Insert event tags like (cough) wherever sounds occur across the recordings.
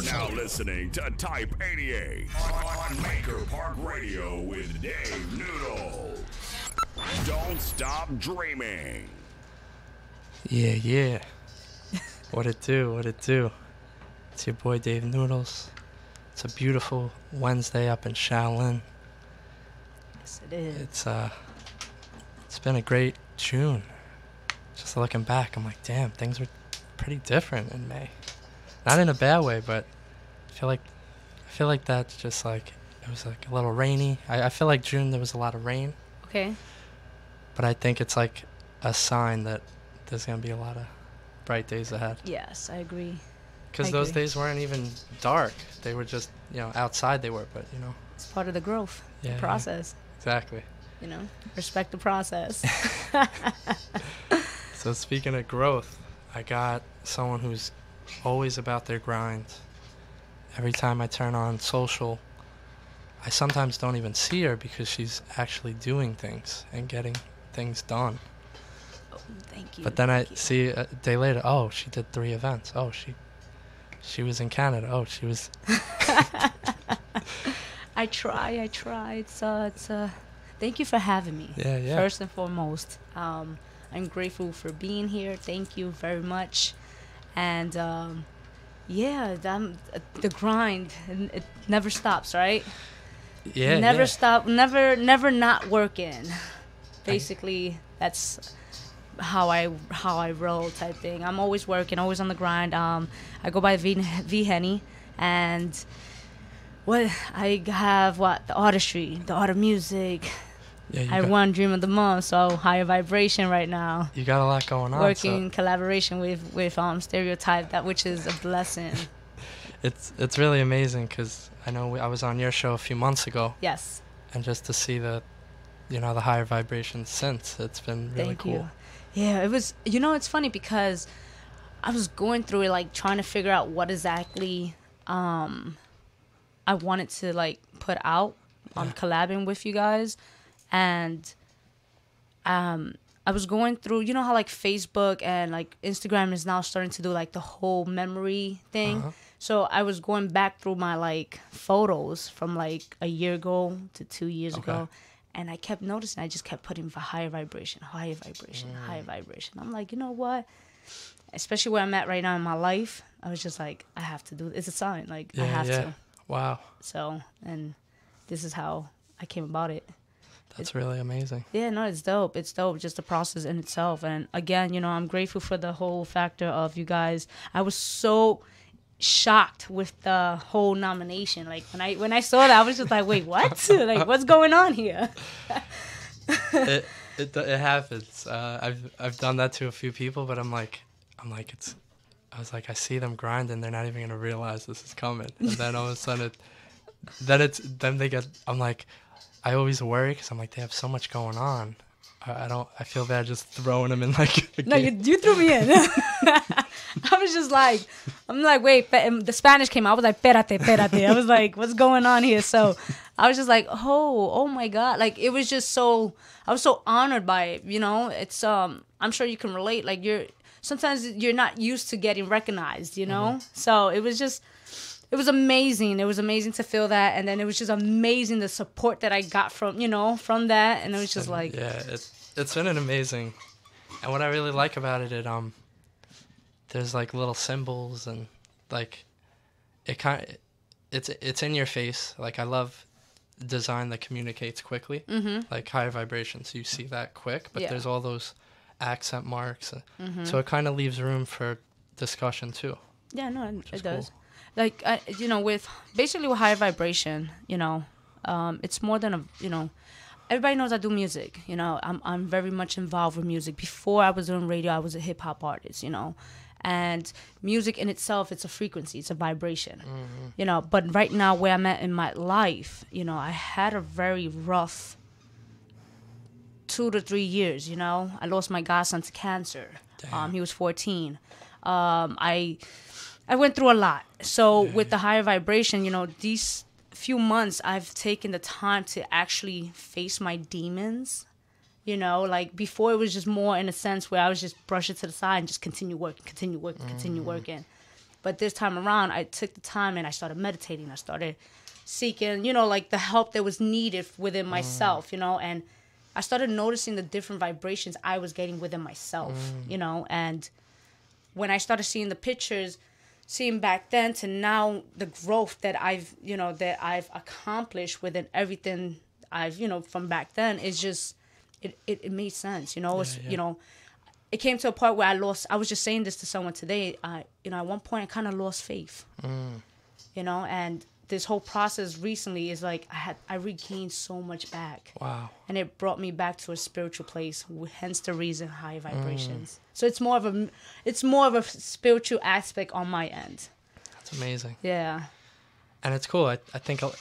You're now listening to Type 88 on Maker Park Radio with Dave Noodle. Don't stop dreaming. Yeah, yeah. what it do? What it do? It's your boy Dave Noodles. It's a beautiful Wednesday up in Shaolin. Yes, it is. It's uh, it's been a great June. Just looking back, I'm like, damn, things were pretty different in May. Not in a bad way, but I feel like I feel like that's just like it was like a little rainy. I, I feel like June there was a lot of rain, Okay. but I think it's like a sign that there's gonna be a lot of bright days ahead. Yes, I agree. Because those agree. days weren't even dark. They were just, you know, outside they were, but, you know, It's part of the growth, Yeah, yeah. the process. exactly. You know, respect the process. (laughs) (laughs) So, speaking of growth, I got someone who's always about their grind. Every time I turn on social, I sometimes don't even see her because she's actually doing things and getting things done. Oh, Thank you. But then I you. see a day later, oh, she did three events. Oh, she she was in Canada. Oh, she was (laughs) I try. I try. It's uh, it's uh, thank you for having me. Yeah, yeah. First and foremost, um, I'm grateful for being here. Thank you very much, and um, yeah, the grind it never stops, right? yeah, never yeah. stop. Never, never not working. Basically, that's how I how I roll type thing. I'm always working, always on the grind. Um, I go by V V Henny, and what I have what the artistry, the art of music. Yeah, I got- one Dream of the Month, so higher vibration right now. You got a lot going on. Working so in collaboration with with um Stereotype, that which is a blessing. (laughs) it's it's really amazing because I know we, I was on your show a few months ago, Yes, and just to see the, you know, the higher vibrations since it's been really thank cool. you. Yeah, it was. You know, it's funny because I was going through it, like trying to figure out what exactly um I wanted to like put out on Yeah. collabing with you guys, and um I was going through. You know how like Facebook and like Instagram is now starting to do like the whole memory thing. Uh-huh. So I was going back through my like photos from like a year ago to two years Okay. ago, and I kept noticing. I just kept putting for higher vibration, higher vibration, Mm. higher vibration. I'm like, you know what? Especially where I'm at right now in my life, I was just like, I have to do. This. It's a sign. Like I have yeah. to. Wow, So, and this is how I came about it. That's really amazing. Yeah, no, it's dope. It's dope. Just the process in itself. And again, you know, I'm grateful for the whole factor of you guys. I was so shocked with the whole nomination. Like when I when I saw that, I was just like, wait, what? (laughs) (laughs) like what's going on here? (laughs) it, it it happens. Uh, I've I've done that to a few people, but I'm like I'm like it's. I was like I see them grinding. they're not even gonna realize this is coming, and then all of a sudden, it, then it's then they get. I'm like, I always worry because I'm like they have so much going on. I, I don't. I feel bad just throwing them in (laughs) like. No, you, you threw me in. (laughs) I was just like, I'm like, wait, the Spanish came out. I was like, perate, espérate. I was like, what's going on here? So I was just like, oh, oh my God. Like, it was just so, I was so honored by it, you know? It's, um, I'm sure you can relate. Like, you're, sometimes you're not used to getting recognized, you know? So it was just, it was amazing. It was amazing to feel that. And then it was just amazing the support that I got from, you know, from that. And it was just like, yeah, it it's been an amazing, and what I really like about it, it um, there's like little symbols and like, it kind, it's it's in your face. Like I love design that communicates quickly, mm-hmm. like higher vibrations. You see that quick, but Yeah. there's all those accent marks, uh, so it kind of leaves room for discussion too. Yeah, no, it, does. cool. Like I, you know, with basically with higher vibration, you know, um, it's more than a you know. Everybody knows I do music. You know, I'm I'm very much involved with music. Before I was doing radio, I was a hip hop artist. You know, and music in itself, it's a frequency, it's a vibration. You know, but right now where I'm at in my life, you know, I had a very rough two to three years. You know, I lost my godson to cancer. Um, he was 14. Um, I I went through a lot. So with the higher vibration, you know, these few months I've taken the time to actually face my demons. You know, like before it was just more in a sense where I was just brush it to the side and just continue working, continue working, continue mm. working. But this time around, I took the time and I started meditating. I started seeking, you know, like the help that was needed within mm. myself, you know, and I started noticing the different vibrations I was getting within myself, mm. you know, and when I started seeing the pictures, seeing back then to now the growth that I've, you know, that I've accomplished within everything I've, you know, from back then is just it, it, it made sense, you know, it's, yeah. you know, it came to a point where I lost I was just saying this to someone today. I you know, at one point I kinda lost faith. Mm. You know, and this whole process recently is like I had I regained so much back. Wow. and it brought me back to a spiritual place hence the reason high mm. vibrations. So it's more of a it's more of a spiritual aspect on my end. That's amazing. yeah. And it's cool. I, I think a-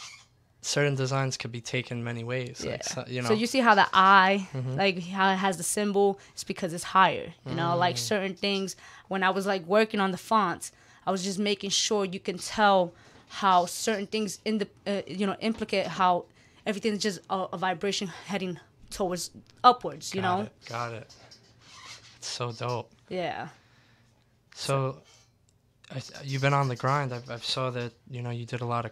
certain designs could be taken many ways. yeah. Like, uh, so, you know, so you see how the eye mm-hmm. like how it has the symbol it's because it's higher you know? Like mm. certain things when i was like working on the fonts i was just making sure you can tell how certain things in the uh, you know implicate how everything's just a, a vibration heading towards upwards you got know it, got it. It's so dope. yeah So, I, you've been on the grind. I've, I've saw that you know you did a lot of.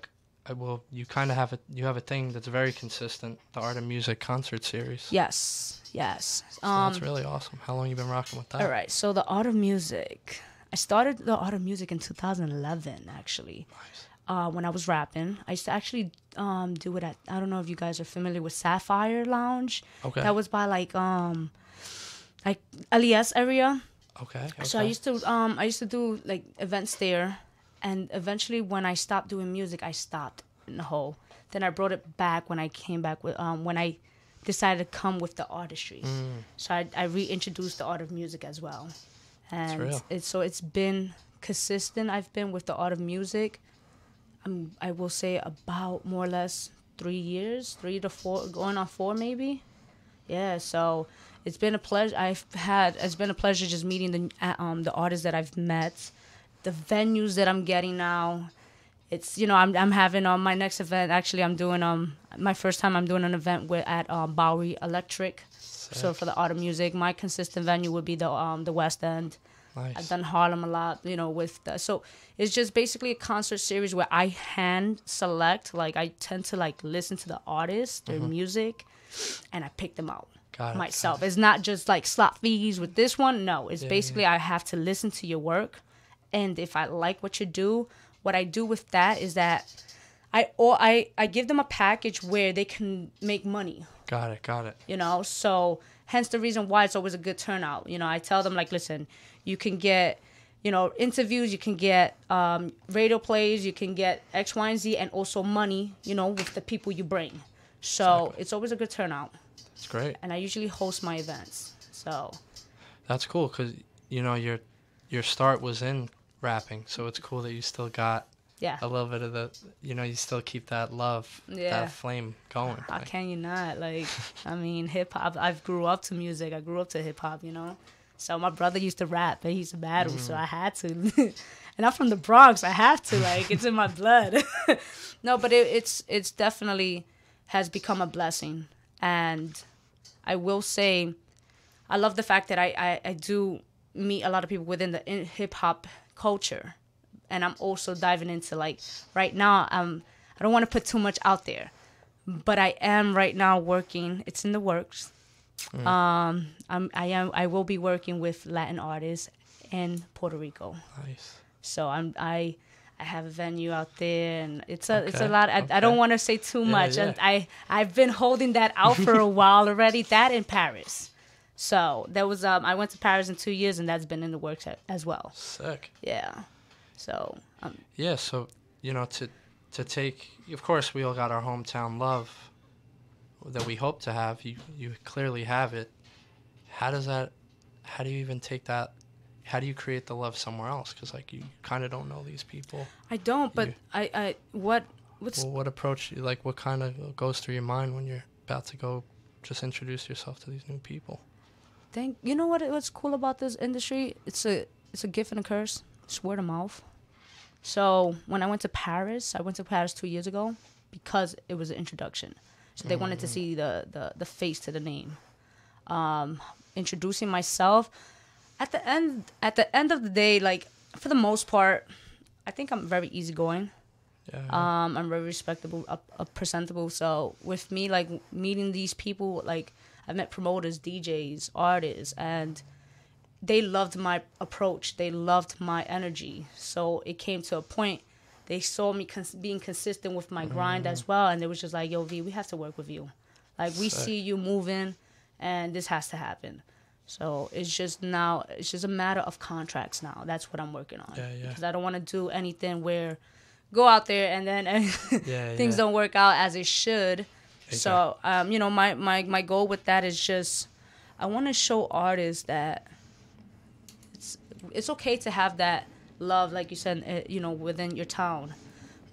I well, you kind of have a you have a thing that's very consistent. The art of music concert series. Yes, yes. So Um, that's really awesome. How long you been rocking with that? all right. So the art of music, I started the art of music in 2011, actually. Uh, when I was rapping, I used to actually um, do it at. I don't know if you guys are familiar with Sapphire Lounge. Okay. That was by like um, like LES area. Okay. okay. So I used to um I used to do like events there, and eventually when I stopped doing music, I stopped in the whole. Then I brought it back when I came back with um when I decided to come with the artistry. Mm. So I, I reintroduced the art of music as well, and it's so it's been consistent. I've been with the art of music. I'm I will say about more or less three years, three to four, going on four maybe. Yeah, so it's been a pleasure. I've had it's been a pleasure just meeting the uh, um the artists that I've met, the venues that I'm getting now. It's you know I'm I'm having um my next event actually I'm doing um my first time I'm doing an event with at um Bowery Electric, so for the art of music my consistent venue would be the um the West End. Nice. I've done Harlem a lot, you know, with the, so it's just basically a concert series where I hand select, like I tend to like listen to the artists, their music, and I pick them out Mm-hmm. Got it, myself. It's not just like slot fees with this one. No, it's Yeah, basically I have to listen to your work, and if I like what you do, what I do with that is that I or I I give them a package where they can make money Got it. Got it. you know so hence the reason why it's always a good turnout you know i tell them like listen you can get you know interviews you can get um, radio plays you can get x y and z and also money you know with the people you bring so Exactly. it's always a good turnout It's great. and i usually host my events so That's cool because you know your your start was in rapping, so it's cool that you still got yeah. a little bit of the you know you still keep that love, Yeah. that flame going. how like- can you not? Like (laughs) i mean hip-hop i've grew up to music i grew up to hip-hop you know? So my brother used to rap and he used to battle so mm. i had to. (laughs) And i'm from the bronx i have to like it's in my (laughs) blood. No but it, it's it's definitely has become a blessing. And i will say i love the fact that i i, I do meet a lot of people within the hip-hop culture and i'm also diving into like right now i'm i don't want to put too much out there but I am right now working. It's in the works. Um, I'm I am I will be working with Latin artists in Puerto Rico. Nice. So I'm I I have a venue out there, and it's a it's a lot. I, I don't want to say too Yeah, much, yeah. and I I've been holding that out for a (laughs) while already. That in Paris. So there was um I went to Paris in two years, and that's been in the works as well. Sick. Yeah. So um Yeah. So you know to to take of course we all got our hometown love that we hope to have. You you clearly have it. How does that? How do you even take that? How do you create the love somewhere else? Because like you kind of don't know these people. I don't, but You- I I what what's Well, what approach? Like what kind of goes through your mind when you're about to go? Just introduce yourself to these new people. Thank you know what what's cool about this industry? It's a it's a gift and a curse. It's word of mouth. So when I went to Paris, I went to Paris two years ago because it was an introduction. So they wanted to see the, the the face to the name. Um, introducing myself. At the end at the end of the day, like for the most part, I think I'm very easygoing. Yeah. Um, I'm very respectable, up, up presentable. So with me, like meeting these people, like I met promoters, DJs, artists, and they loved my approach. They loved my energy. So it came to a point. They saw me cons- being consistent with my grind as well, and they was just like, "Yo, V, we have to work with you. Like we Sick. see you moving, and this has to happen." So it's just now, it's just a matter of contracts now. That's what I'm working on. Yeah, yeah. Because I don't want to do anything where go out there and then (laughs) Yeah, things yeah. don't work out as it should. Exactly. So, um, you know, my, my, my goal with that is just I want to show artists that it's okay to have that love, like you said, uh, you know, within your town.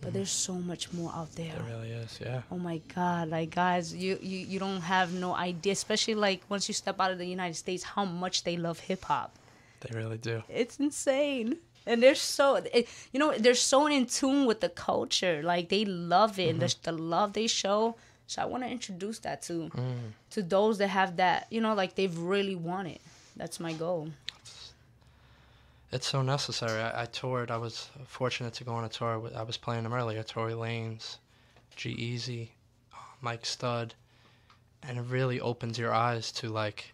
But mm-hmm. there's so much more out there. It really is. Yeah. Oh my God! Like guys, you, you you don't have no idea, especially like once you step out of the United States, how much they love hip hop. They really do. It's insane. And they're so, it, you know, they're so in tune with the culture. Like they love it, and the, mm-hmm. the love they show. So I want to introduce that to mm. to those that have that, you know, like they've really want it. That's my goal. It's so necessary. I, I toured. I was fortunate to go on a tour. With, I was playing them earlier. Tory Lanez, G-Eazy, uh, Mike Stud, and it really opens your eyes to like.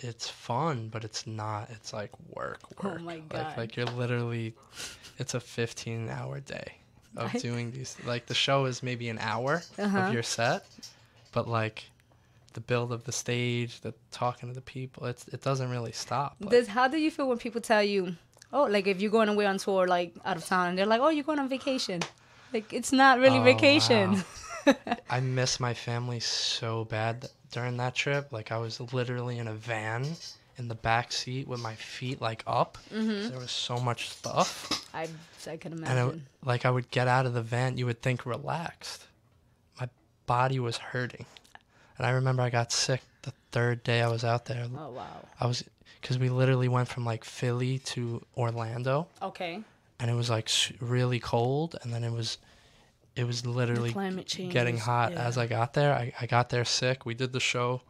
It's fun, but it's not. It's like work, work. Oh work. my Like, God. like you're literally, it's a 15 hour day of doing these. Like the show is maybe an hour Uh-huh. of your set, but like. The build of the stage, the talking to the people, it's it doesn't really stop. Does, how do you feel when people tell you, oh, like if you're going away on tour, like out of town, and they're like, oh, you're going on vacation? Like it's not really Oh, vacation. wow. (laughs) I miss my family so bad during that trip. Like I was literally in a van in the back seat with my feet like up. Mm-hmm. There was so much stuff, I I can and imagine. it, like I would get out of the van, you would think relaxed. My body was hurting, and I remember I got sick the third day I was out there. oh wow. I was because we literally went from like Philly to Orlando, Okay. and it was like really cold, and then it was. It was literally getting hot yeah. as I got there. I, I got there sick. We did the show.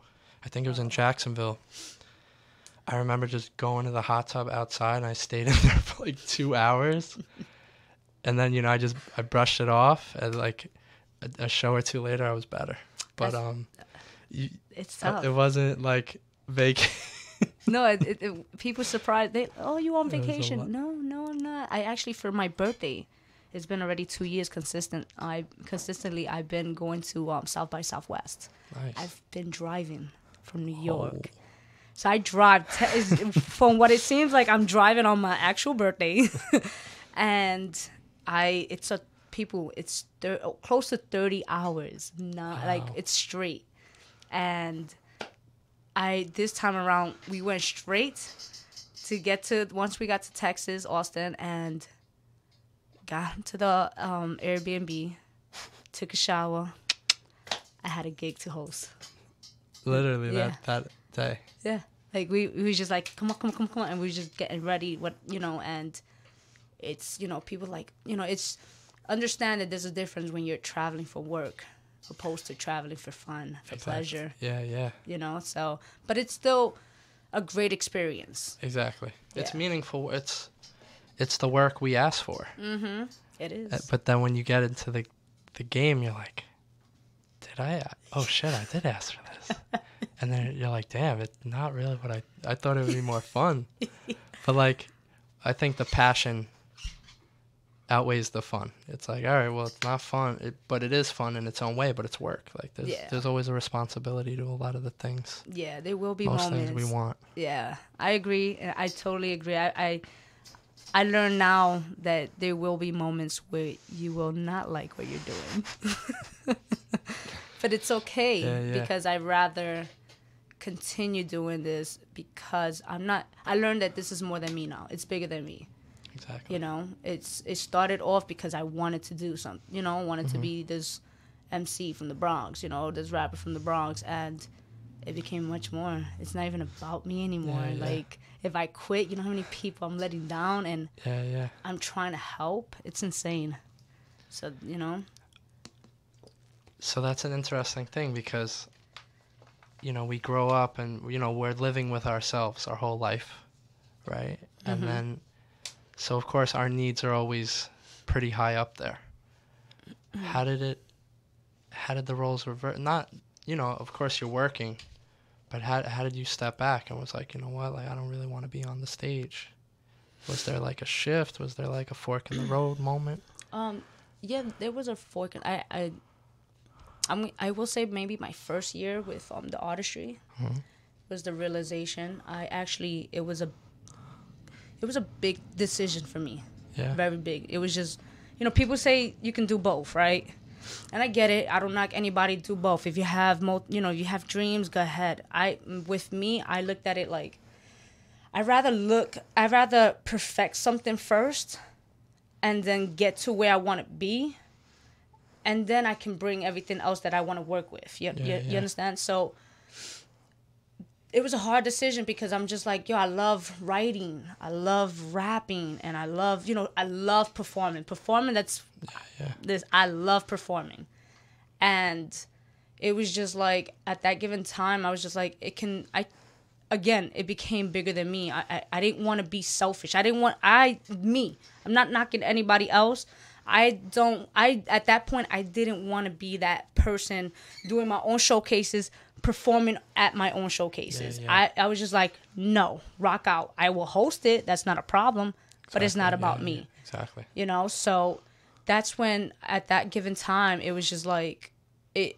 I think it was in Jacksonville. I remember just going to the hot tub outside and I stayed in (laughs) there for like two hours. and then, you know, I just I brushed it off and like a, a show or two later I was better. But That's- um you, It's tough. it wasn't like vacation. (laughs) No, it, it, it, people surprised. They, oh, you on was a lot. vacation? No, no, I'm not. I actually for my birthday, it's been already two years consistent. I consistently I've been going to um, South by Southwest. nice. I've been driving from New Oh. York. So I drive te- from what it seems like I'm driving on my actual birthday, (laughs) and I it's a people it's thir- oh, close to thirty hours. Not like it's straight, and I this time around we went straight to get to once we got to Texas Austin and got to the um, Airbnb, took a shower. I had a gig to host. Literally Yeah. that, that day. Yeah. Like we, we was just like, come on, come on, come on, come on, and we was just getting ready. What you know, and it's you know people like you know it's understand that there's a difference when you're traveling for work opposed to traveling for fun for Exact- pleasure. Yeah, yeah. You know, so but it's still a great experience. Exactly. It's meaningful. It's it's the work we ask for. Mhm. It is. Uh, But then when you get into the the game, you're like, did I? Oh shit, I did ask for this. (laughs) and then you're like, damn, it's not really what I. I thought it would be more fun. (laughs) but like, I think the passion outweighs the fun. It's like, all right, well, it's not fun, it, but it is fun in its own way. But it's work. Like there's Yeah. there's always a responsibility to a lot of the things. yeah, there will be Most moments. things we want. Yeah, I agree. I totally agree. I, I I learn now that there will be moments where you will not like what you're doing. (laughs) but it's okay Yeah, yeah. because I'd rather continue doing this because I'm not I learned that this is more than me now. It's bigger than me. Exactly. You know, it's it started off because I wanted to do something. You know, I wanted Mm-hmm. to be this MC from the Bronx. You know, this rapper from the Bronx, and it became much more. It's not even about me anymore. Yeah, yeah. Like if I quit, you know how many people I'm letting down, and Yeah, yeah. I'm trying to help. It's insane. So you know, so that's an interesting thing because you know we grow up and you know we're living with ourselves our whole life right and then So of course our needs are always pretty high up there. How did it? How did the roles revert? Not, you know, of course you're working, but how how did you step back and was like, you know what, like I don't really want to be on the stage. Was there like a shift? Was there like a fork in the road moment? Um, yeah, there was a fork. in- I, I, I'm, I will say maybe my first year with um the artistry was the realization. I actually it was a, it was a big decision for me. Yeah. Very big. It was just, you know, people say you can do both, right? And I get it. I don't knock anybody to do both. If you have, mo- you know, you have dreams, go ahead. I, with me, I looked at it like, I rather look, I rather perfect something first, and then get to where I want to be, and then I can bring everything else that I want to work with. You, Yeah, you, you understand? So it was a hard decision because I'm just like, yo, I love writing, I love rapping, and I love, you know, I love performing. Performing, that's yeah. this. I love performing, and it was just like at that given time, I was just like, it can. I again, it became bigger than me. I I, I didn't want to be selfish. I didn't want I me. I'm not knocking anybody else. I don't. I at that point I didn't want to be that person doing my own showcases, performing at my own showcases. Yeah, I I was just like, no, rock out. I will host it. That's not a problem, but it's not about yeah, me yeah, Exactly. you know so that's when at that given time it was just like it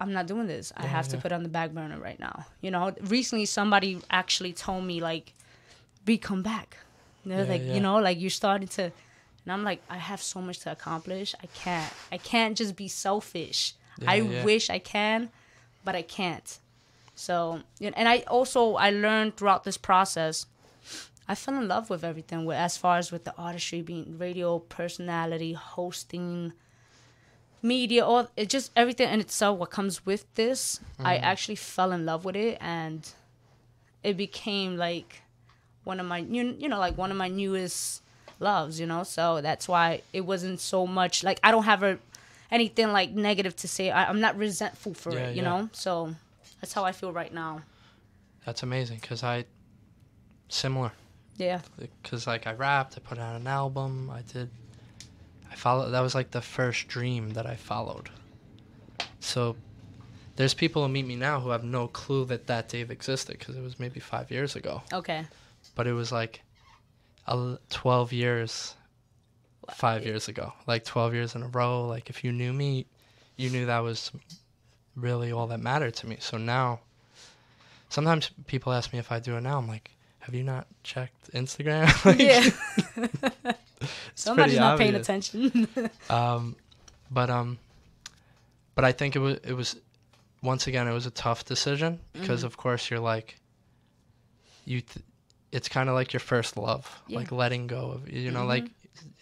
i'm not doing this i have to put it on the back burner right now you know recently somebody actually told me like we come back they're Yeah, like yeah. you know like you're starting to and i'm like i have so much to accomplish i can't i can't just be selfish i Yeah, yeah. wish i can but i can't so and i also i learned throughout this process I fell in love with everything with as far as with the artistry being radio personality, hosting, media, all it just everything in itself what comes with this. I mm-hmm. actually fell in love with it and it became like one of my you, you know like one of my newest loves, you know. So that's why it wasn't so much like I don't have a anything like negative to say. I, I'm not resentful for Yeah, it, you yeah. know. So that's how I feel right now. That's amazing because I similar Yeah. because like I rapped, I put out an album, I did, I followed. That was like the first dream that I followed. So, there's people who meet me now who have no clue that that Dave existed because it was maybe five years ago, Okay. but it was like, a l- twelve years, five years ago, like twelve years in a row. Like if you knew me, you knew that was really all that mattered to me. So now, sometimes people ask me if I do it now. I'm like, have you not checked Instagram? (laughs) Like, Yeah. (laughs) (laughs) Somebody's not paying attention. Um, but um, but I think it was it was once again it was a tough decision because Mm-hmm. of course you're like you. Th- it's kind of like your first love, Yeah. like letting go of you know like,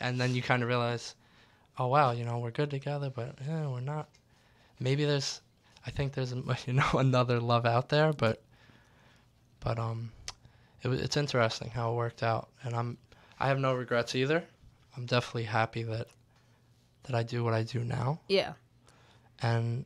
and then you kind of realize, oh wow, you know we're good together, but yeah, we're not. Maybe there's, I think there's (laughs) you know another love out there, but, but um, it was it's interesting how it worked out, and I'm I have no regrets either. I'm definitely happy that that I do what I do now, yeah. and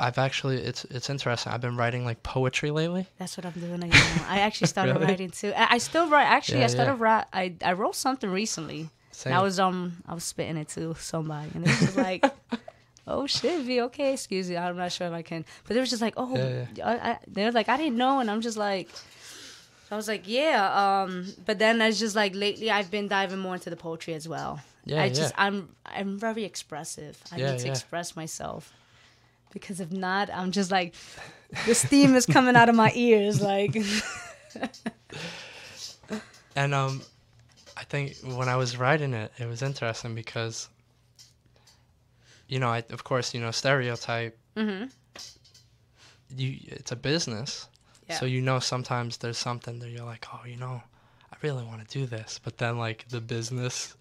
I've actually it's it's interesting. I've been writing like poetry lately. That's what I'm doing now. I actually (laughs) started Really? writing too. I, I still write. Actually, Yeah, I started yeah. write. I I wrote something recently. Same. I was um I was spitting it to somebody, and it was like, (laughs) oh shit, V, okay, excuse me, I'm not sure if I can. But it was just like, oh, Yeah, I, I, they're like, I didn't know, and I'm just like. I was like, yeah, um, but then it's just like lately I've been diving more into the poetry as well. Yeah, I just yeah. I'm I'm very expressive. I Yeah, need to yeah. express myself. Because if not, I'm just like the steam is coming out of my ears like (laughs) And um, I think when I was writing it, it was interesting because, you know, I of course you know stereotype. Mm-hmm. You, it's a business, yeah. so you know sometimes there's something that you're like, oh, you know, I really want to do this, but then like the business,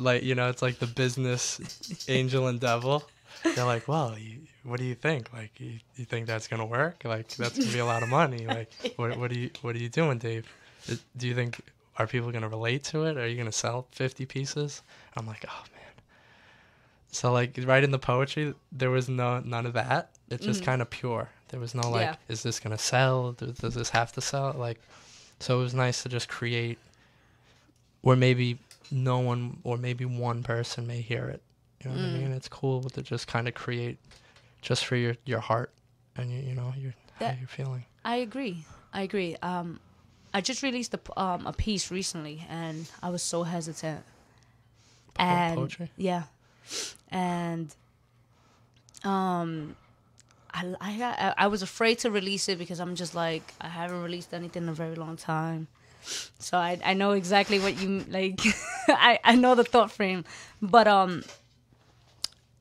like you know, it's like the business (laughs) angel and devil. They're like, well, you, what do you think? Like, you, you think that's gonna work? Like, that's gonna be a lot of money. (laughs) Like, what, what are you, what are you doing, Dave? Do you think are people gonna relate to it? Are you gonna sell fifty pieces? I'm like, oh man. So like writing the poetry, there was no none of that. It's just mm. kind of pure. There was no like, Yeah. is this gonna sell? Does, does this have to sell? Like, so it was nice to just create where maybe no one or maybe one person may hear it. You know what Mm. I mean? It's cool to just kind of create just for your your heart and you you know your how you're feeling. I agree. I agree. Um, I just released a, um, a piece recently, and I was so hesitant. And poetry? yeah, and um, I I I, I was afraid to release it because I'm just like I haven't released anything in a very long time. So I I know exactly what you like. (laughs) I I know the thought frame, but um,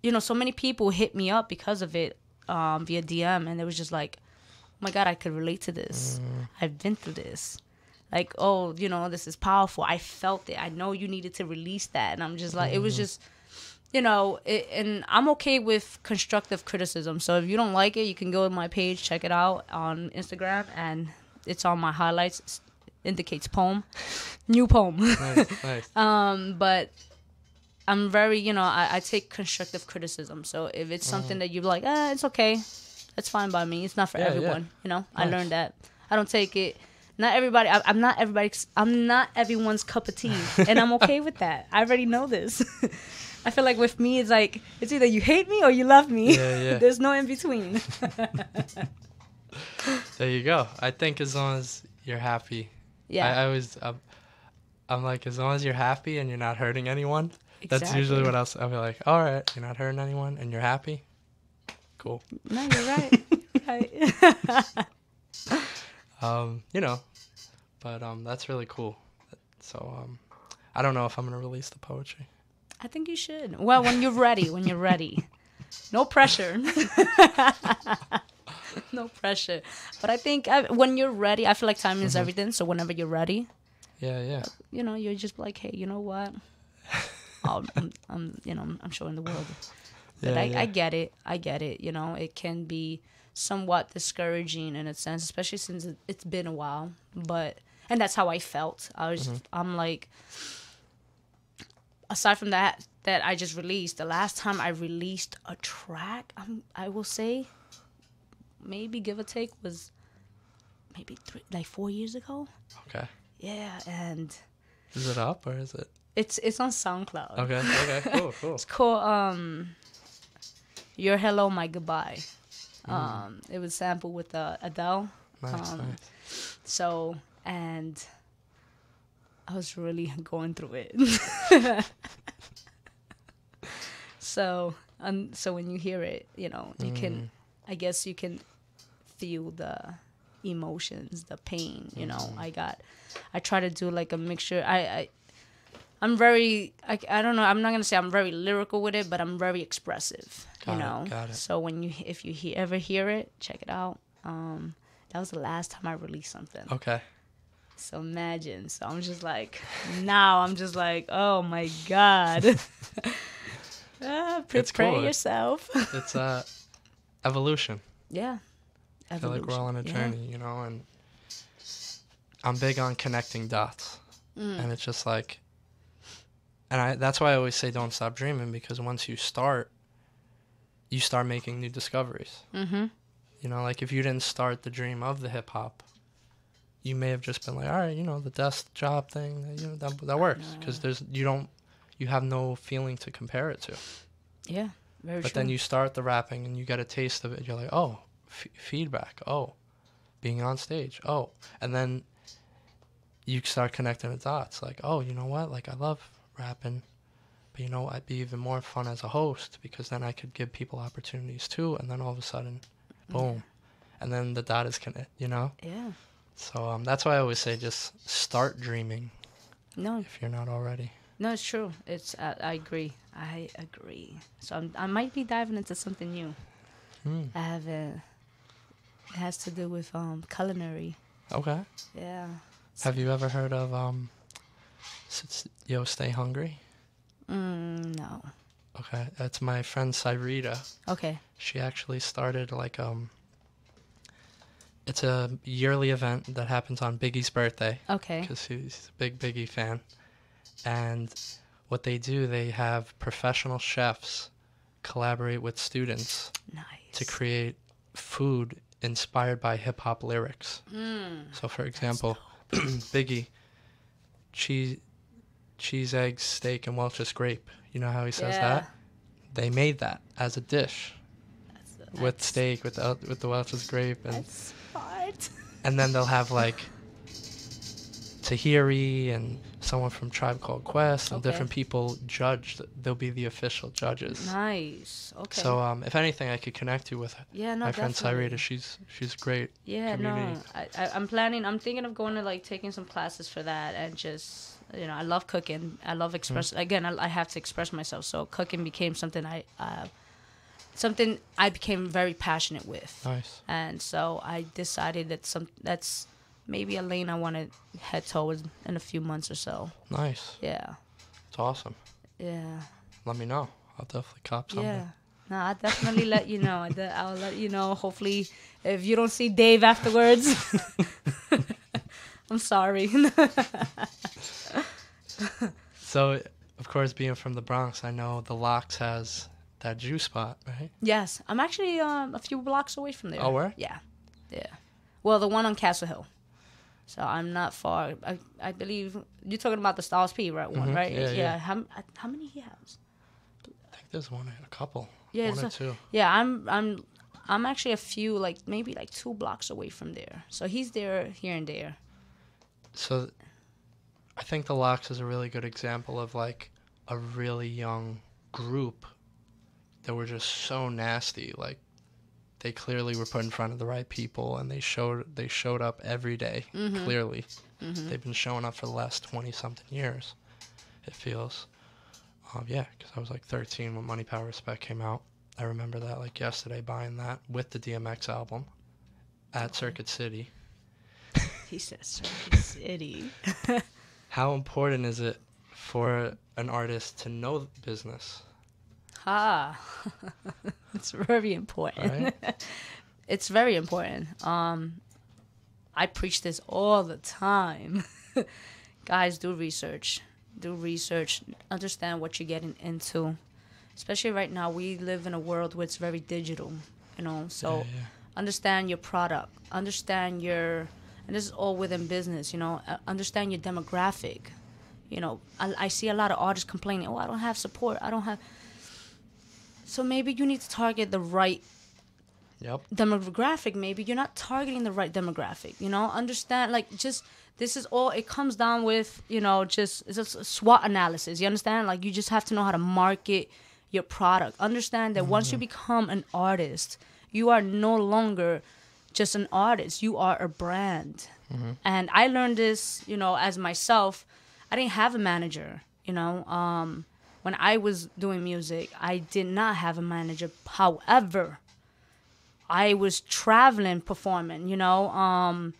you know, so many people hit me up because of it um via DM, and it was just like, "Oh my God, I could relate to this. I've been through this." Like, oh, you know, this is powerful. I felt it. I know you needed to release that, and I'm just like, it was just you know, it, and I'm okay with constructive criticism. So if you don't like it, you can go to my page, check it out on Instagram, and it's on my highlights. It indicates poem, (laughs) new poem. Nice, nice. (laughs) um, but I'm very, you know, I, I take constructive criticism. So if it's something that you're like, ah, it's okay, that's fine by me. It's not for Yeah, yeah. everyone. You know, I learned that. I don't take it. Not everybody. I, I'm not everybody. I'm not everyone's cup of tea, (laughs) and I'm okay with that. I already know this. (laughs) I feel like with me, it's like it's either you hate me or you love me. Yeah, yeah. (laughs) There's no in between. There you go. I think as long as you're happy. Yeah. I, I always I'm, I'm like as long as you're happy and you're not hurting anyone. That's Exactly. usually what else I'll be like. All right, you're not hurting anyone and you're happy. Cool. no, you're right. (laughs) (laughs) Um, you know, but um, that's really cool. So um, I don't know if I'm gonna release the poetry. I think you should. Well, when you're ready, when you're ready. No pressure. (laughs) no pressure. But I think I, when you're ready, I feel like time Mm-hmm. is everything. So whenever you're ready, Yeah, yeah. you know, you're just like, hey, you know what? I'm, I'm, you know, I'm showing the world. But Yeah, I, yeah. I get it. I get it. You know, it can be somewhat discouraging in a sense, especially since it, it's been a while. But and that's how I felt. I was, Mm-hmm. I'm like, aside from that, that I just released. The last time I released a track, I'm, I will say, maybe give or take was maybe three, like four years ago. Okay. Yeah, and Is it up or is it? It's it's on SoundCloud. Okay. Okay. (laughs) Cool. Cool. It's called um Your Hello My Goodbye. Um it was sampled with uh, Adele. Nice. Um, nice. So and I was really going through it. (laughs) so and so when you hear it, you know, you can I guess you can feel the emotions, the pain, you know. I got I try to do like a mixture. I, I I'm very I, I don't know, I'm not going to say I'm very lyrical with it, but I'm very expressive, Got you it, know. got it. So when you if you he, ever hear it, check it out. Um that was the last time I released something. Okay. So imagine. So I'm just like, now I'm just like, oh my god. (laughs) (laughs) ah, It's prepare cool. yourself. (laughs) It's uh, evolution. yeah. I feel like we're all on a Evolution. journey, you know, and I'm big on connecting dots. Mm. And it's just like and I that's why I always say don't stop dreaming because once you start you start making new discoveries. Mm-hmm. You know, like if you didn't start the dream of the hip hop, you may have just been like, all right, you know, the desk job thing, you know, that that works because there's you don't you have no feeling to compare it to. Yeah. Very But true. then you start the rapping and you get a taste of it. You're like, oh, f- feedback. Oh, being on stage. Oh, and then you start connecting the dots. Like, oh, you know what? Like, I love rapping, but you know, I'd be even more fun as a host because then I could give people opportunities too. And then all of a sudden, boom, and then the dot is. You know. yeah. So um, that's why I always say just start dreaming No, if you're not already. no, it's true. It's uh, I agree. I agree. So I'm, I might be diving into something new. Hmm. I haven't. It has to do with um culinary. Okay. Yeah. Have you ever heard of um, Yo Stay Hungry? Mm, no. Okay, that's my friend Cyrita. Okay. She actually started like um. It's a yearly event that happens on Biggie's birthday Okay. because he's a big Biggie fan, and what they do, they have professional chefs collaborate with students Nice. to create food inspired by hip hop lyrics. Mm. So, for example, (clears throat) Biggie, cheese, cheese, eggs, steak, and Welch's grape. You know how he says Yeah. that? They made that as a dish with That's- steak, with the, with the Welch's grape, and That's smart. and then they'll have like (laughs) Tahiri and someone from Tribe Called Quest and Okay. different people judge. They'll be the official judges. Nice. Okay. So um, if anything, I could connect you with yeah, no, my friend. Cyrita. She's she's great. Yeah, no, community. I, I, I'm planning. I'm thinking of going to like taking some classes for that and just you know I love cooking. I love express. Again, I, I have to express myself. So cooking became something I uh, something I became very passionate with, Nice. and so I decided that some that's maybe a lane I want to head towards in a few months or so. Nice. Yeah, It's awesome. yeah, Let me know. I'll definitely cop something. yeah. No, I'll definitely let you know. I'll let you know. Hopefully, if you don't see Dave afterwards, (laughs) I'm sorry. (laughs) So, of course, being from the Bronx, I know the LOX has that juice spot, right? yes, I'm actually um, a few blocks away from there. Oh, where? Yeah, yeah. Well, the one on Castle Hill. So I'm not far. I, I believe you're talking about the Styles P right one, Mhm. right? Yeah, yeah. How how many he has? I think there's one, a couple. Yeah, one or it's two. Yeah, I'm I'm I'm actually a few like maybe like two blocks away from there. So he's there here and there. So, I think the LOX is a really good example of like a really young group that were just so nasty. Like, they clearly were put in front of the right people, and they showed they showed up every day, Mm-hmm. Clearly, they've been showing up for the last twenty something years. It feels. Um, yeah, because I was like 13 when Money Power Respect came out. I remember that like yesterday, buying that with the DMX album at Circuit City. (laughs) He says Circuit City. (laughs) How important is it for an artist to know business? Ah, (laughs) it's very important. Right? (laughs) It's very important. Um, I preach this all the time. (laughs) Guys, do research. Do research. Understand what you're getting into. Especially right now, we live in a world where it's very digital. You know, so Yeah, yeah. understand your product. Understand your, and this is all within business. You know, uh, understand your demographic. You know, I, I see a lot of artists complaining, "Oh, I don't have support. I don't have." So maybe you need to target the right Yep. demographic. Maybe you're not targeting the right demographic you know? Understand like just this is all it comes down with you know just it's a SWOT analysis you understand? Like you just have to know how to market your product. Understand that once you become an artist you are no longer just an artist. You are a brand. And i learned this you know as myself. I didn't have a manager you know? Um when i was doing music i did not have a manager however I was traveling performing, you know. Um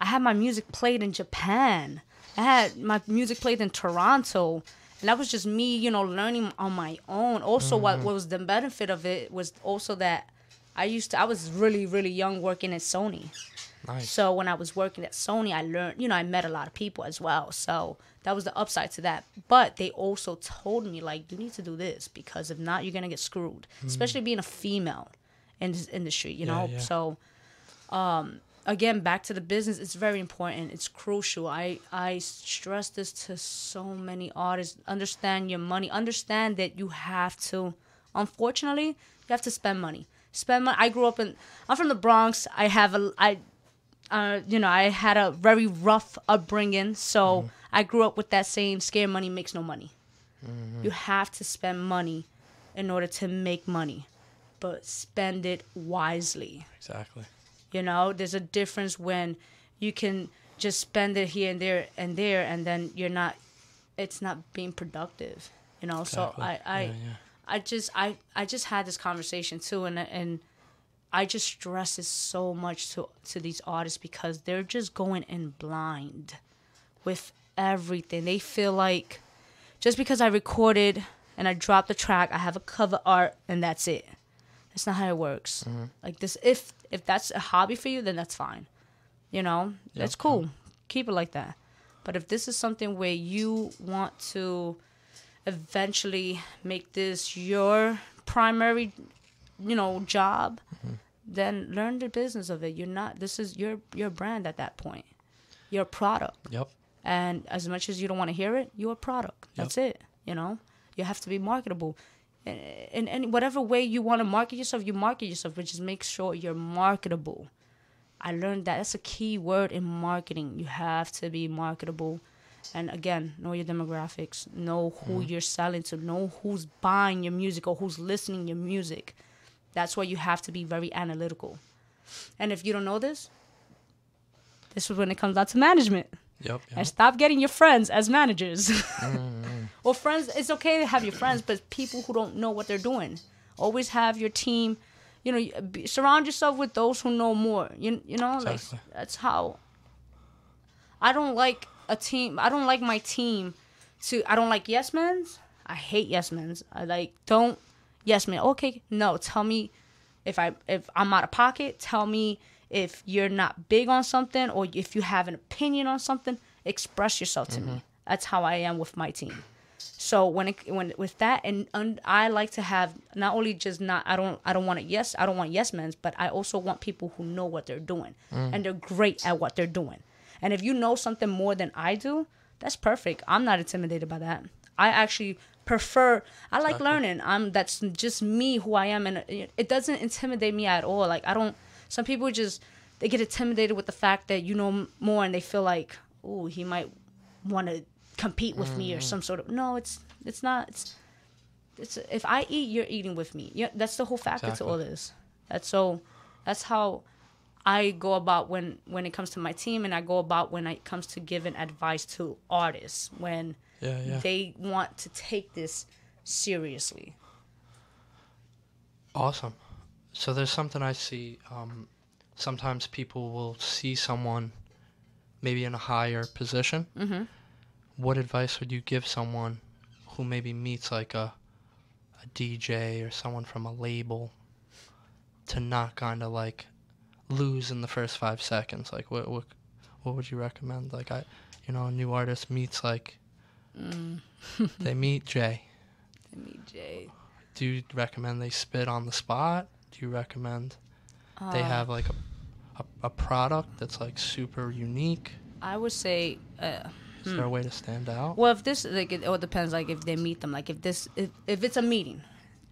I had my music played in Japan. I had my music played in Toronto. And that was just me, you know, learning on my own. Also what, what was the benefit of it was also that I used to I was really, really young working at Sony. Nice. So when I was working at Sony, I learned, you know, I met a lot of people as well. So that was the upside to that. But they also told me like, you need to do this because if not, you're gonna get screwed. Especially being a female in this industry, you know. yeah. So, um, again, back to the business, it's very important. It's crucial. I I stress this to so many artists. Understand your money. Understand that you have to. Unfortunately, you have to spend money. Spend money. I grew up in. I'm from the Bronx. I have a. I uh, you know, I had a very rough upbringing, so I grew up with that saying, "Scare money makes no money." Mm-hmm. You have to spend money in order to make money, but spend it wisely. Exactly. You know, there's a difference when you can just spend it here and there and there, and then you're not. It's not being productive. You know, so I I Yeah, yeah. I just I I just had this conversation too, and and I just stress it so much to to these artists because they're just going in blind with everything. They feel like just because I recorded and I dropped the track, I have a cover art and that's it. That's not how it works. Mm-hmm. Like this, if if that's a hobby for you, then that's fine. You know, that's Yep. cool. Keep it like that. But if this is something where you want to eventually make this your primary, you know, job, mm-hmm. then learn the business of it. You're not. This is your your brand at that point. Your product. Yep. And as much as you don't want to hear it, you're a product. That's it. You know, you have to be marketable. In, in, in whatever way you want to market yourself, you market yourself, but just make sure you're marketable. I learned that that's a key word in marketing. You have to be marketable. And again, know your demographics, know who mm-hmm. you're selling to, know who's buying your music or who's listening your music. That's why you have to be very analytical. And if you don't know this, this is when it comes down to management. Yep. And stop getting your friends as managers. Mm, (laughs) mm. Well, friends, it's okay to have your friends, but people who don't know what they're doing. Always have your team. You know, be, surround yourself with those who know more. You you know, Exactly. like that's how. I don't like a team. I don't like my team to. I don't like yes men's. I hate yes men's. I like don't yes man. Okay, no. Tell me if I if I'm out of pocket. Tell me if you're not big on something or if you have an opinion on something. Express yourself to me. Mm-hmm. That's how I am with my team. So when it when with that and un, I like to have not only just not I don't I don't want it yes I don't want yes men's but I also want people who know what they're doing mm. and they're great at what they're doing. And if you know something more than I do, that's perfect. I'm not intimidated by that. I actually prefer I like learning. I'm that's just me who I am and it, it doesn't intimidate me at all. Like I don't some people just they get intimidated with the fact that you know more and they feel like, "Oh, he might want to compete with me or mm-hmm. some sort of no it's it's not it's it's if i eat you're eating with me. Yeah that's the whole factor to all this. That's so that's how i go about when when it comes to my team and i go about when it comes to giving advice to artists when Yeah, yeah. they want to take this seriously. Awesome. So there's something I see. Um, sometimes people will see someone maybe in a higher position. Mm-hmm. What advice would you give someone who maybe meets like a, a DJ or someone from a label to not kind of like lose in the first five seconds? Like what what what would you recommend? Like I, you know, a new artist meets like (laughs) they meet Jay. They meet jay Do you recommend they spit on the spot? Do you recommend they have like a, a, a product that's like super unique? i would say uh, Is there a way to stand out? Well, if this like it all depends. Like if they meet them, like if this if, if it's a meeting,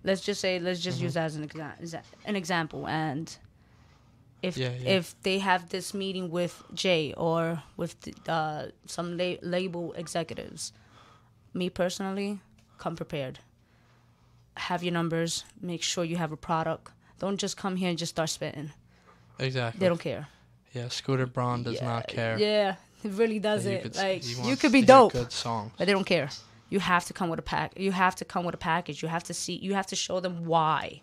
let's just say let's just use that as an exa- an example. And if Yeah, yeah. if they have this meeting with Jay or with the, uh, some la- label executives, me personally, come prepared. Have your numbers. Make sure you have a product. Don't just come here and just start spitting. Exactly. They don't care. Yeah, Scooter Braun does not care. Yeah, (laughs) it really doesn't. you could like you could be dope. Good song. but they don't care. You have to come with a pack. You have to come with a package. You have to see. You have to show them why.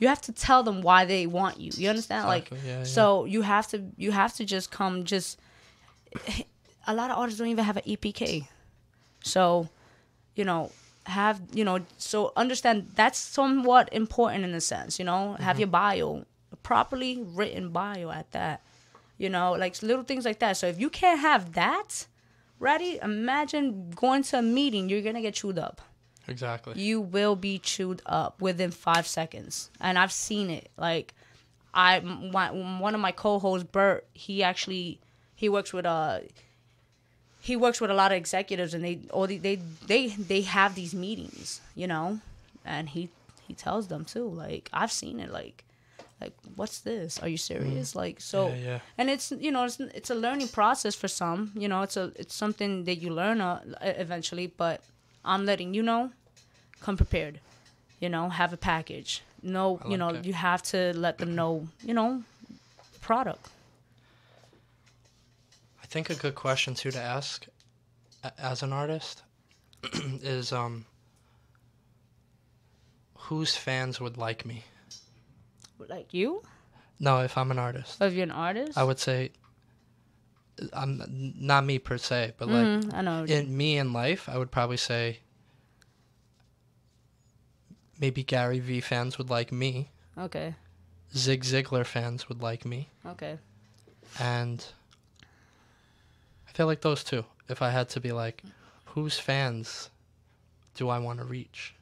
You have to tell them why they want you. You understand? Exactly, Like, yeah, yeah. so you have to. You have to just come. Just (sighs) a lot of artists don't even have an EPK. So, you know, have you know. So understand that's somewhat important in a sense. You know, have your bio a properly written bio at that. You know, like little things like that. So if you can't have that ready, imagine going to a meeting. You're gonna get chewed up. Exactly. You will be chewed up within five seconds, and I've seen it. Like, I one one of my co-hosts, Bert, he actually he works with uh he works with a lot of executives, and they all the, they they they have these meetings, you know, and he he tells them too. Like I've seen it. Like like what's this? Are you serious? Like so, Yeah, yeah. and it's you know it's it's a learning process for some. You know, it's a it's something that you learn uh, eventually. But I'm letting you know, come prepared. You know, have a package. No, I you know, it. you have to let them know. You know, product. I think a good question too to ask as an artist (clears throat) is um whose fans would like me? Would like you, No, if I'm an artist. if you're an artist. I would say I'm not me per se, but like Mm, I know. in me in life, I would probably say maybe Gary V fans would like me, okay. Zig Ziglar fans would like me, Okay. and feel like those two. If I had to be like, whose fans do I want to reach?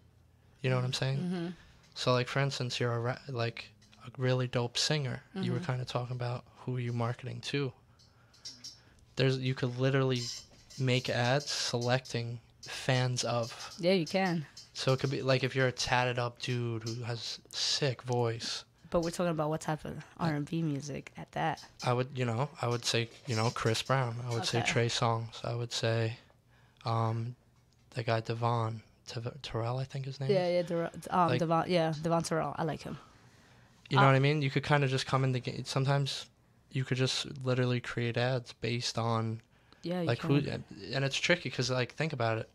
You know what I'm saying? Mm-hmm. So like for instance, you're a ra- like a really dope singer. You were kind of talking about who you're marketing to. there's you could literally make ads selecting fans of. Yeah, you can. So it could be like if you're a tatted up dude who has sick voice. But we're talking about what type of R and B music at that. I would, you know, I would say, you know, Chris Brown. I would say Trey Songz. I would say, um, the guy Devon Tev- Terrell, I think his name. Yeah, is. yeah, Devon, um, Like- Devon, yeah, Devon Terrell. I like him. You know Uh, what I mean? You could kind of just come in the game. Sometimes you could just literally create ads based on Yeah, you like can. who, and it's tricky because like think about it.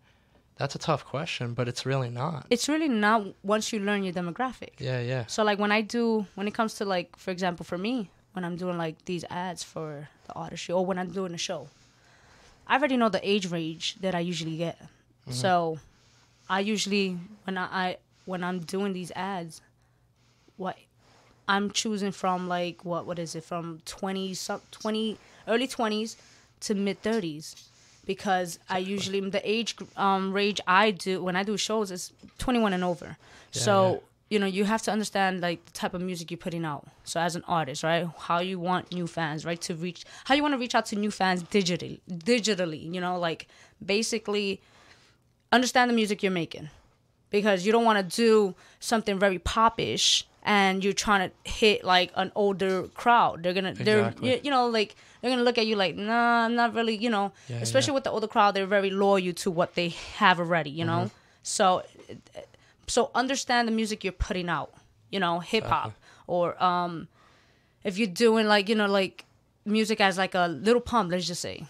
That's a tough question, but it's really not. It's really not once you learn your demographic. Yeah, yeah, So like when I do, when it comes to like, for example, for me, when I'm doing like these ads for the artistry or when I'm doing a show, I already know the age range that I usually get. Mm-hmm. So I usually when I, I when I'm doing these ads, what I'm choosing from like what what is it from 20 some 20 early 20s to mid 30s because I usually the age um range I do when I do shows is 21 and over. Yeah, so yeah. you know you have to understand like the type of music you're putting out. So as an artist, right, how you want new fans, right, to reach how you want to reach out to new fans digitally, digitally. You know, like basically understand the music you're making because you don't want to do something very popish and you're trying to hit like an older crowd. They're gonna, they're Exactly. you, you know like they're gonna look at you like, nah, I'm not really, you know. Yeah, especially yeah. with the older crowd, they're very loyal to what they have already, you know. Mm-hmm. So, so understand the music you're putting out, you know, hip hop or um, if you're doing like you know like music as like a little pump, let's just say.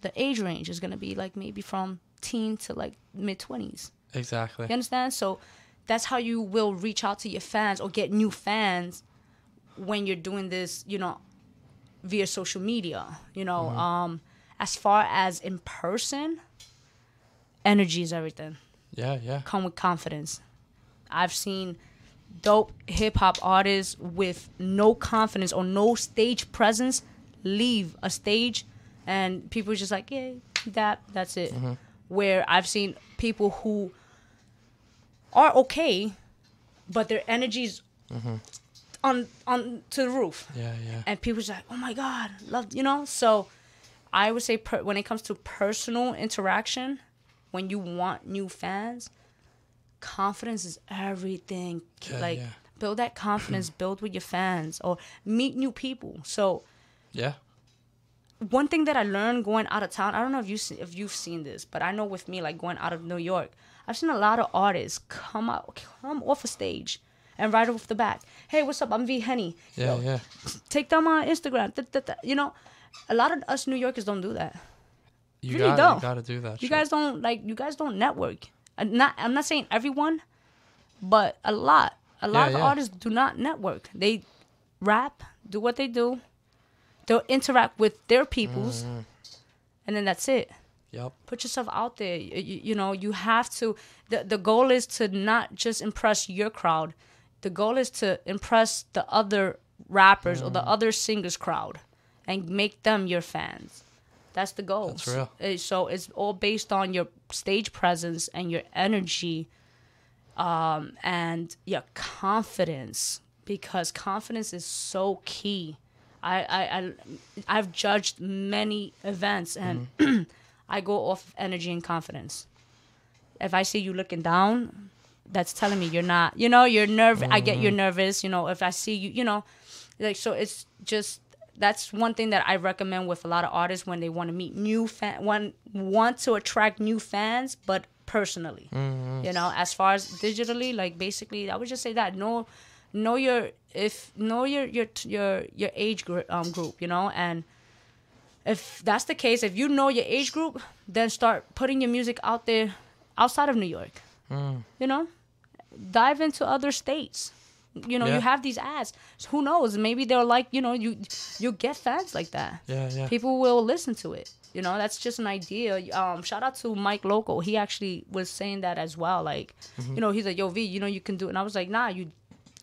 The age range is gonna be like maybe from teen to like mid twenties. exactly. You understand? So that's how you will reach out to your fans or get new fans when you're doing this, you know, via social media. You know, um, as far as in person, energy is everything. Yeah, yeah. Come with confidence. I've seen dope hip hop artists with no confidence or no stage presence leave a stage and people just like, yeah, that that's it. Where I've seen people who are okay, but their energy's mm-hmm. on on to the roof Yeah, yeah. and people just like, oh my god, love, you know. So, I would say per, when it comes to personal interaction, when you want new fans, confidence is everything. Yeah, like yeah. build that confidence, (clears throat) build with your fans, or meet new people. So Yeah. one thing that I learned going out of town, I don't know if you if you've seen this, but I know with me like going out of New York, I've seen a lot of artists come out come off a stage and right off the bat, hey, what's up? I'm V Henny. Yeah, Yo, yeah. take down my Instagram. Da, da, da. You know, a lot of us New Yorkers don't do that. You really got don't. you got to do that. You shit. guys don't like. You guys don't network. I'm not. I'm not saying everyone, but a lot. A lot Yeah, of yeah. artists do not network. They rap, do what they do. They'll interact with their peoples, Mm-hmm. and then that's it. Yep. Put yourself out there. You, you, know, you have to. The the goal is to not just impress your crowd. The goal is to impress the other rappers or Mm. the other singers crowd, and make them your fans. That's the goal. That's real. Uh, So it's all based on your stage presence and your energy, um, and your confidence. Because confidence is so key. I I, I I've judged many events and (clears throat) I go off of energy and confidence. If I see you looking down, that's telling me you're not. You know, you're nervous. I get you're nervous. You know, if I see you, you know, like so. It's just that's one thing that I recommend with a lot of artists when they want to meet new fan, one want to attract new fans, but personally, you know, as far as digitally, like basically, I would just say that know know your if know your your your your age group um group, you know, and if that's the case, if you know your age group, then start putting your music out there outside of New York. You know, dive into other states. You know, Yeah. you have these ads. So who knows? Maybe they're like, you know, you you get fans like that. Yeah, yeah. People will listen to it. You know, that's just an idea. Um, shout out to Mike Loco. He actually was saying that as well. Like, Mm-hmm. you know, he's like, "Yo, V, you know, you can do it." And I was like, "Nah, you,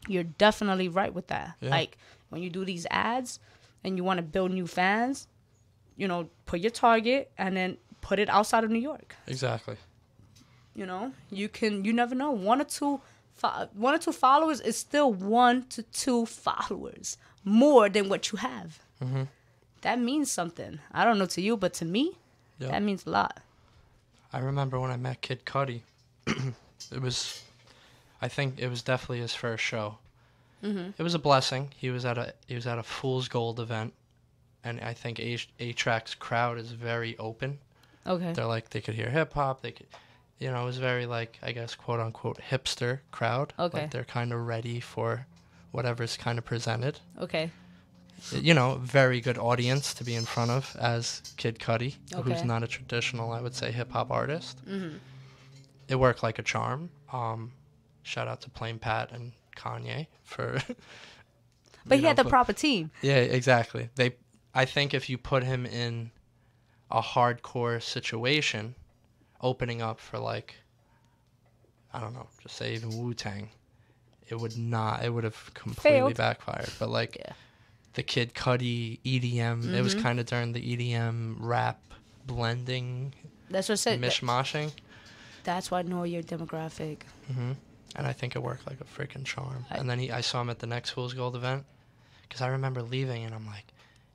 you're definitely right with that. Yeah. Like, when you do these ads, and you want to build new fans, you know, put your target and then put it outside of New York. Exactly. You know, you can. You never know. One or two, fo- one or two followers is still one to two followers more than what you have. that means something. I don't know to you, but to me, Yep. that means a lot. I remember when I met Kid Cudi. (clears throat) it was, I think it was definitely his first show. Mm-hmm. It was a blessing. He was at a he was at a Fool's Gold event, and I think A A-Trak's crowd is very open. Okay. They're like they could hear hip hop. They could, you know, it was very like I guess quote unquote hipster crowd. Okay. Like they're kind of ready for whatever's kind of presented. Okay. You know, very good audience to be in front of as Kid Cudi, who's not a traditional, I would say, hip hop artist. Mm-hmm. It worked like a charm. Um, shout out to Plain Pat and Kanye for. (laughs) But he had the proper team. Yeah, exactly. They, I think if you put him in a hardcore situation, opening up for like, I don't know, just say even Wu Tang, it would not. It would have completely Failed. backfired. But like, Yeah. the Kid Cudi EDM, it was Mhm. kind of during the EDM rap blending, That's what I said. Mishmashing, that's why know your demographic. hmm and I think it worked like a freaking charm. I- and then he, I saw him at the next Fool's Gold event, because I remember leaving and I'm like,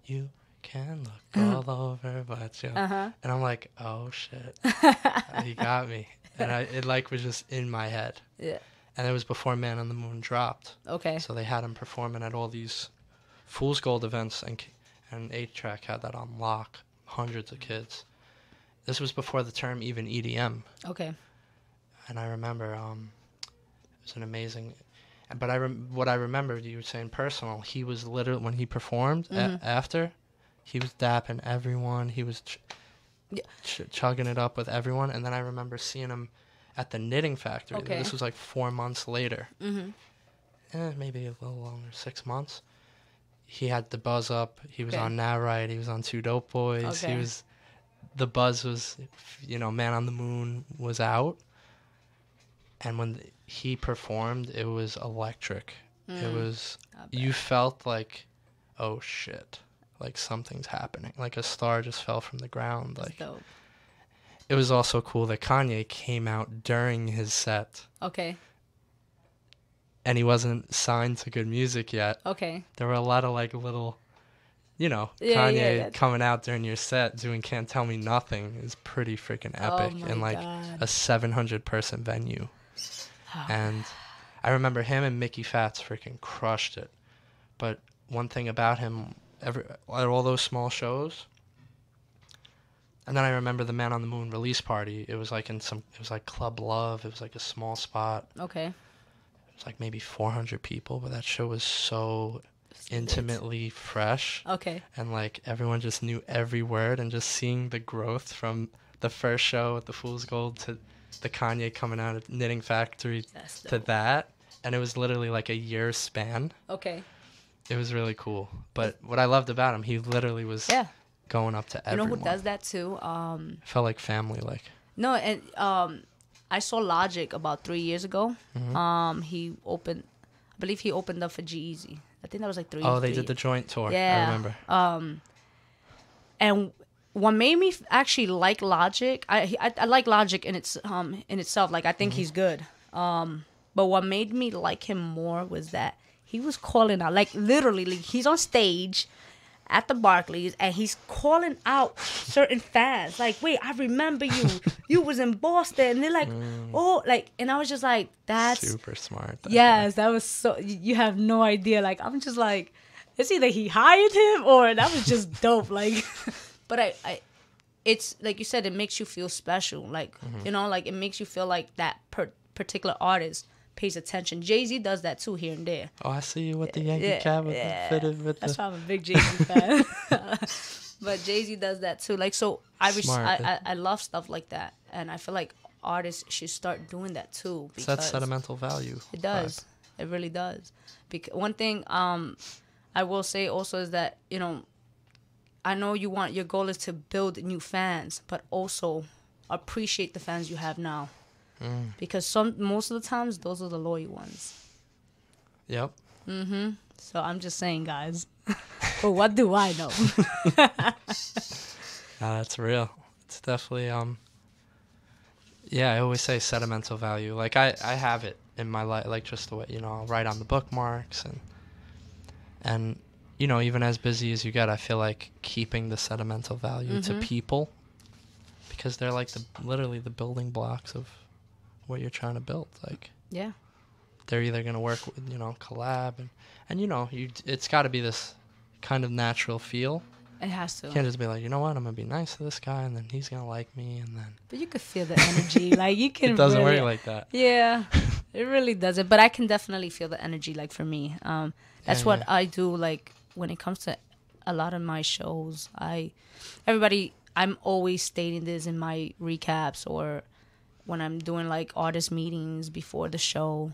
you can look all over, but you. Uh huh. And I'm like, oh shit, (laughs) he got me, and I, it like was just in my head. Yeah. And it was before Man on the Moon dropped, Okay. so they had him performing at all these Fool's Gold events, and and A-Trak had that on lock, hundreds of kids. This was before the term even EDM, Okay. and I remember um, it was an amazing. But I rem- what I remembered you were saying personal. He was literally when he performed a- Mhm. after, he was dapping everyone. He was ch- Yeah. ch- chugging it up with everyone. And then I remember seeing him at the knitting factory. Okay. This was like four months later, Mm-hmm. eh, maybe a little longer, six months. He had the buzz up. He was Okay. on Nah Right. He was on Two Dope Boys. Okay. He was. The buzz was, you know, Man on the Moon was out, and when he performed, it was electric. It Mm. was you felt like, oh shit, like something's happening. Like a star just fell from the ground. That's Like dope. it was also cool that Kanye came out during his set, Okay. and he wasn't signed to G.O.O.D. Music yet. Okay. there were a lot of like little you know Yeah, yeah, kanye yeah. coming out during your set doing can't tell me nothing is pretty freaking epic oh my in like God. a 700 person venue Oh. and i remember him and Mickey Factz freaking crushed it. But one thing about him every at all those small shows and then i remember the man on the moon release party. It was like in some it was like club love. It was like a small spot. Okay. it was like maybe 400 people but that show was so intimately fresh. Okay. and like everyone just knew every word and just seeing the growth from the first show at the Fool's Gold to the Kanye coming out of Knitting Factory to that and it was literally like a year span. Okay. It was really cool. But what I loved about him, he literally was Yeah. going up to everyone. You know who does that too? Um. Felt like family like. No, and um, I saw Logic about three years ago. Mm-hmm. Um, he opened, I believe he opened up for G-Eazy. I think that was like three. Oh, they three did the joint tour. Yeah, I remember. Um, and what made me actually like Logic, I, I I like Logic in its um in itself. Like I think Mm-hmm. he's good. Um, but what made me like him more was that he was calling out, like literally, like he's on stage at the Barclays and he's calling out certain fans. Like, wait, I remember you. (laughs) you was in Boston. And they're like, oh, like, and I was just like, that's Mm. Super smart. that guy. Yes, that was so. You have no idea. Like I'm just like, it's either he hired him or that was just dope. Like, (laughs) but I, I, it's like you said, it makes you feel special. Like Mm-hmm. you know, like it makes you feel like that per- particular artist pays attention. Jay Z does that too here and there. Oh, I see you with the Yankee Yeah, cap with yeah. the fitted with That's the. why I'm a big Jay Z (laughs) fan. (laughs) but Jay Z does that too. Like so, I, res-. I, I I love stuff like that, and I feel like artists should start doing that too. Because- sentimental value. it vibe. does. It really does. Because one thing um I will say also is that, you know, I know you want your goal is to build new fans, but also appreciate the fans you have now. Mm. Because some most of the times those are the loyal ones. Yep. Mhm. So I'm just saying, guys. (laughs) but what do I know? (laughs) No, that's real. It's definitely um. Yeah, I always say sentimental value. Like I, I have it in my life, like just the way you know, I'll write on the bookmarks and, and you know, even as busy as you get, I feel like keeping the sentimental value to people because they're like the literally the building blocks of what you're trying to build. Like Yeah. they're either gonna work with you know collab and and you know you it's got to be this kind of natural feel. It has to. You can't just be like, you know what, I'm gonna be nice to this guy, and then he's gonna like me, and then But you could feel the energy. (laughs) like you can. it doesn't really, work like that. Yeah, (laughs) it really doesn't. But I can definitely feel the energy. Like for me, um, that's Yeah, what yeah. I do. Like when it comes to a lot of my shows, I everybody. I'm always stating this in my recaps or when I'm doing like artist meetings before the show.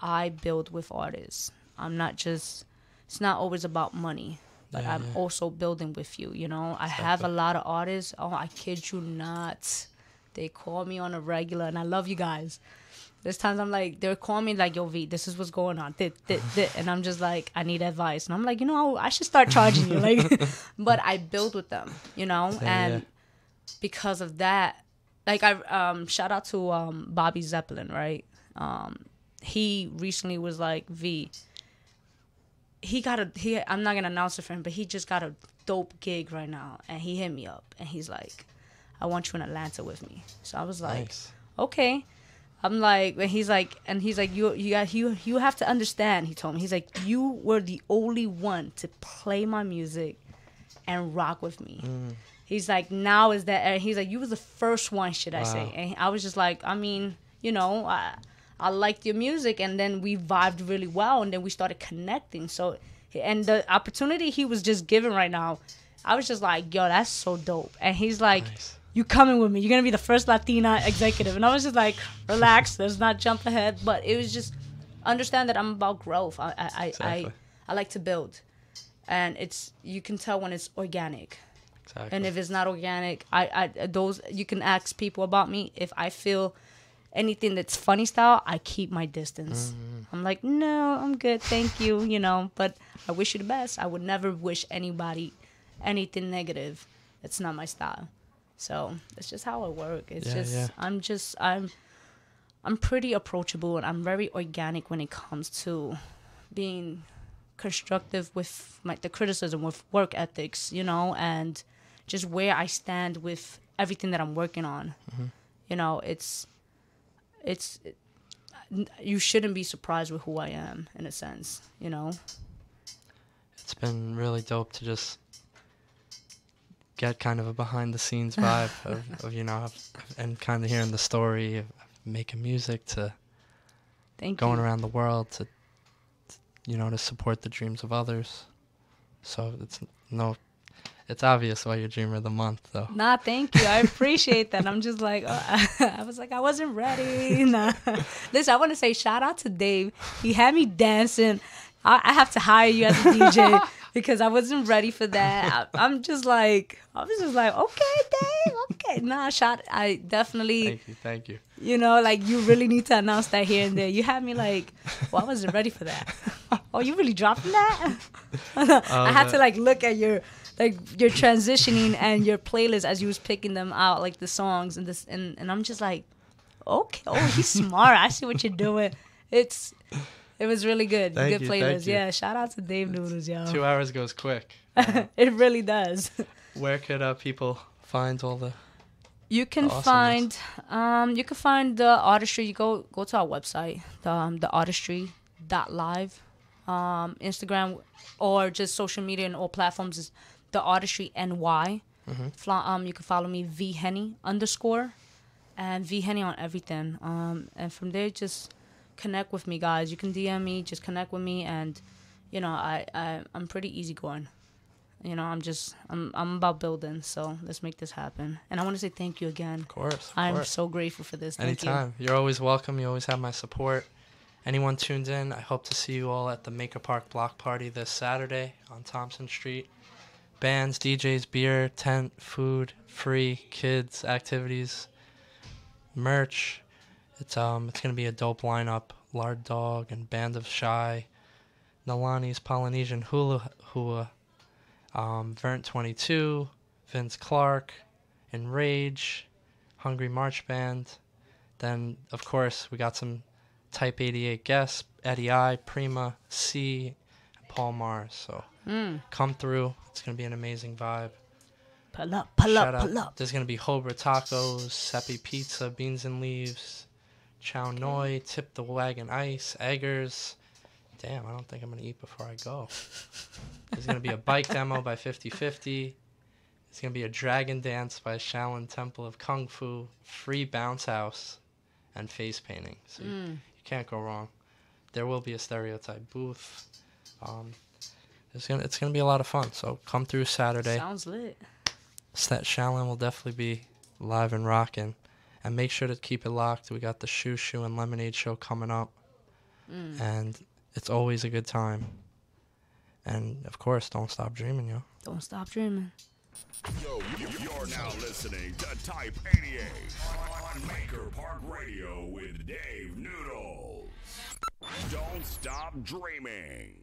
I build with artists. I'm not just. It's not always about money, but Yeah, I'm yeah. also building with you. You know, I have a lot of artists. Oh, I kid you not. They call me on a regular, and I love you guys. There's times I'm like, they're calling me like, "Yo, V, this is what's going on," dit, dit, dit. and I'm just like, I need advice, and I'm like, you know, I should start charging you, like, (laughs) but I build with them, you know, Yeah, and yeah. because of that, like I um shout out to um Bobby Zeppelin, right? Um, he recently was like, V, he got a he I'm not gonna announce it for him, but he just got a dope gig right now, and he hit me up, and he's like, I want you in Atlanta with me. So I was like, Nice. okay. I'm like, and he's like, and he's like, you, you got, you, you have to understand. He told me, he's like, you were the only one to play my music and rock with me. Mm. He's like, now is that? And he's like, you was the first one, should I say? And I was just like, I mean, you know, I, I liked your music, and then we vibed really well, and then we started connecting. So, and the opportunity he was just given right now, I was just like, yo, that's so dope. And he's like, Nice. You coming with me. You're gonna be the first Latina executive. And I was just like, relax, let's not jump ahead. But it was just understand that I'm about growth. I I I, Exactly. I, I like to build, and it's you can tell when it's organic. Exactly. And if it's not organic, I, I those you can ask people about me. If I feel anything that's funny style, I keep my distance. Mm. I'm like, no, I'm good, thank you, you know. But I wish you the best. I would never wish anybody anything negative. It's not my style. So that's just how I work. It's Yeah, just yeah. I'm just I'm I'm pretty approachable and I'm very organic when it comes to being constructive with my the criticism with work ethics, you know, and just where I stand with everything that I'm working on. Mm-hmm. You know, it's it's it, you shouldn't be surprised with who I am in a sense, you know. it's been really dope to just get kind of a behind the scenes vibe (laughs) of, of you know and kind of hearing the story of making music to Thank going you. around the world to you know to support the dreams of others so it's no it's obvious why you're dreamer of the month though Nah, thank you. I appreciate that. I'm just like, oh, (laughs) I was like, I wasn't ready. (laughs) Nah. Listen, I want to say shout out to Dave. He had me dancing. I, I have to hire you as a DJ (laughs) because I wasn't ready for that. I, I'm just like, I was just like, okay, Dave, okay. Nah, shot. I definitely, thank you thank you you know, like you really need to announce that here and there. You had me like, well, I wasn't ready for that. (laughs) oh, you really dropping that? (laughs) I had to um, like look at your like your transitioning and your playlist as you was picking them out, like the songs and this, and and I'm just like, okay, oh, he's smart. I see what you're doing. It's it was really good, Thank good you, playlist. thank you. Yeah, shout out to Dave Noodles, y'all. two hours goes quick (laughs) it really does. (laughs) where could uh, people find all the You can Awesomeness. find um you can find the artistry. You go go to our website, the um, the artistry dot live, um Instagram or just social media and all platforms is the artistry ny. Fla- um you can follow me v henny underscore, and v henny on everything. Um and from there just connect with me guys. You can DM me, just connect with me, and you know I I I'm pretty easygoing. You know, I'm just I'm I'm about building, so let's make this happen. And I want to say thank you again. of course of I'm course. so grateful for this. Thank Anytime. You. are always welcome. You always have my support. Anyone tuned in, I hope to see you all at the Maker Park Block Party this Saturday on Thompson Street. Bands, DJs, beer, tent, food, free, kids, activities, merch. It's um it's gonna be a dope lineup. Lard Dog and Band of Shy, Nalani's Polynesian Hula Hua, um, Vern 22, Vince Clark, Enrage, Hungry March Band. Then, of course, we got some Type 88 guests Eddie I, Prima, C, and Paul Mars. So Come through. It's gonna be an amazing vibe. Pull up, pull Shout up, out. pull up. There's gonna be Hobra tacos, Seppi pizza, beans and leaves, Chow Noi, Tip the Wagon Ice, Eggers. Damn, I don't think I'm gonna eat before I go. (laughs) There's gonna be a bike demo by 5050. There's gonna be a dragon dance by Shaolin Temple of Kung Fu, free bounce house, and face painting. So you, you can't go wrong. There will be a stereotype booth. Um, it's gonna it's gonna be a lot of fun. So come through Saturday. Sounds lit. Stat Shallon will definitely be live and rocking. And make sure to keep it locked. We got the Shoo Shoo and Lemonade show coming up. Mm. And it's always a good time. And of course, don't stop dreaming, yo. Don't stop dreaming. Yo, you- you're now listening to Type 88 on Maker Park Radio with Dave Noodles. Don't stop dreaming.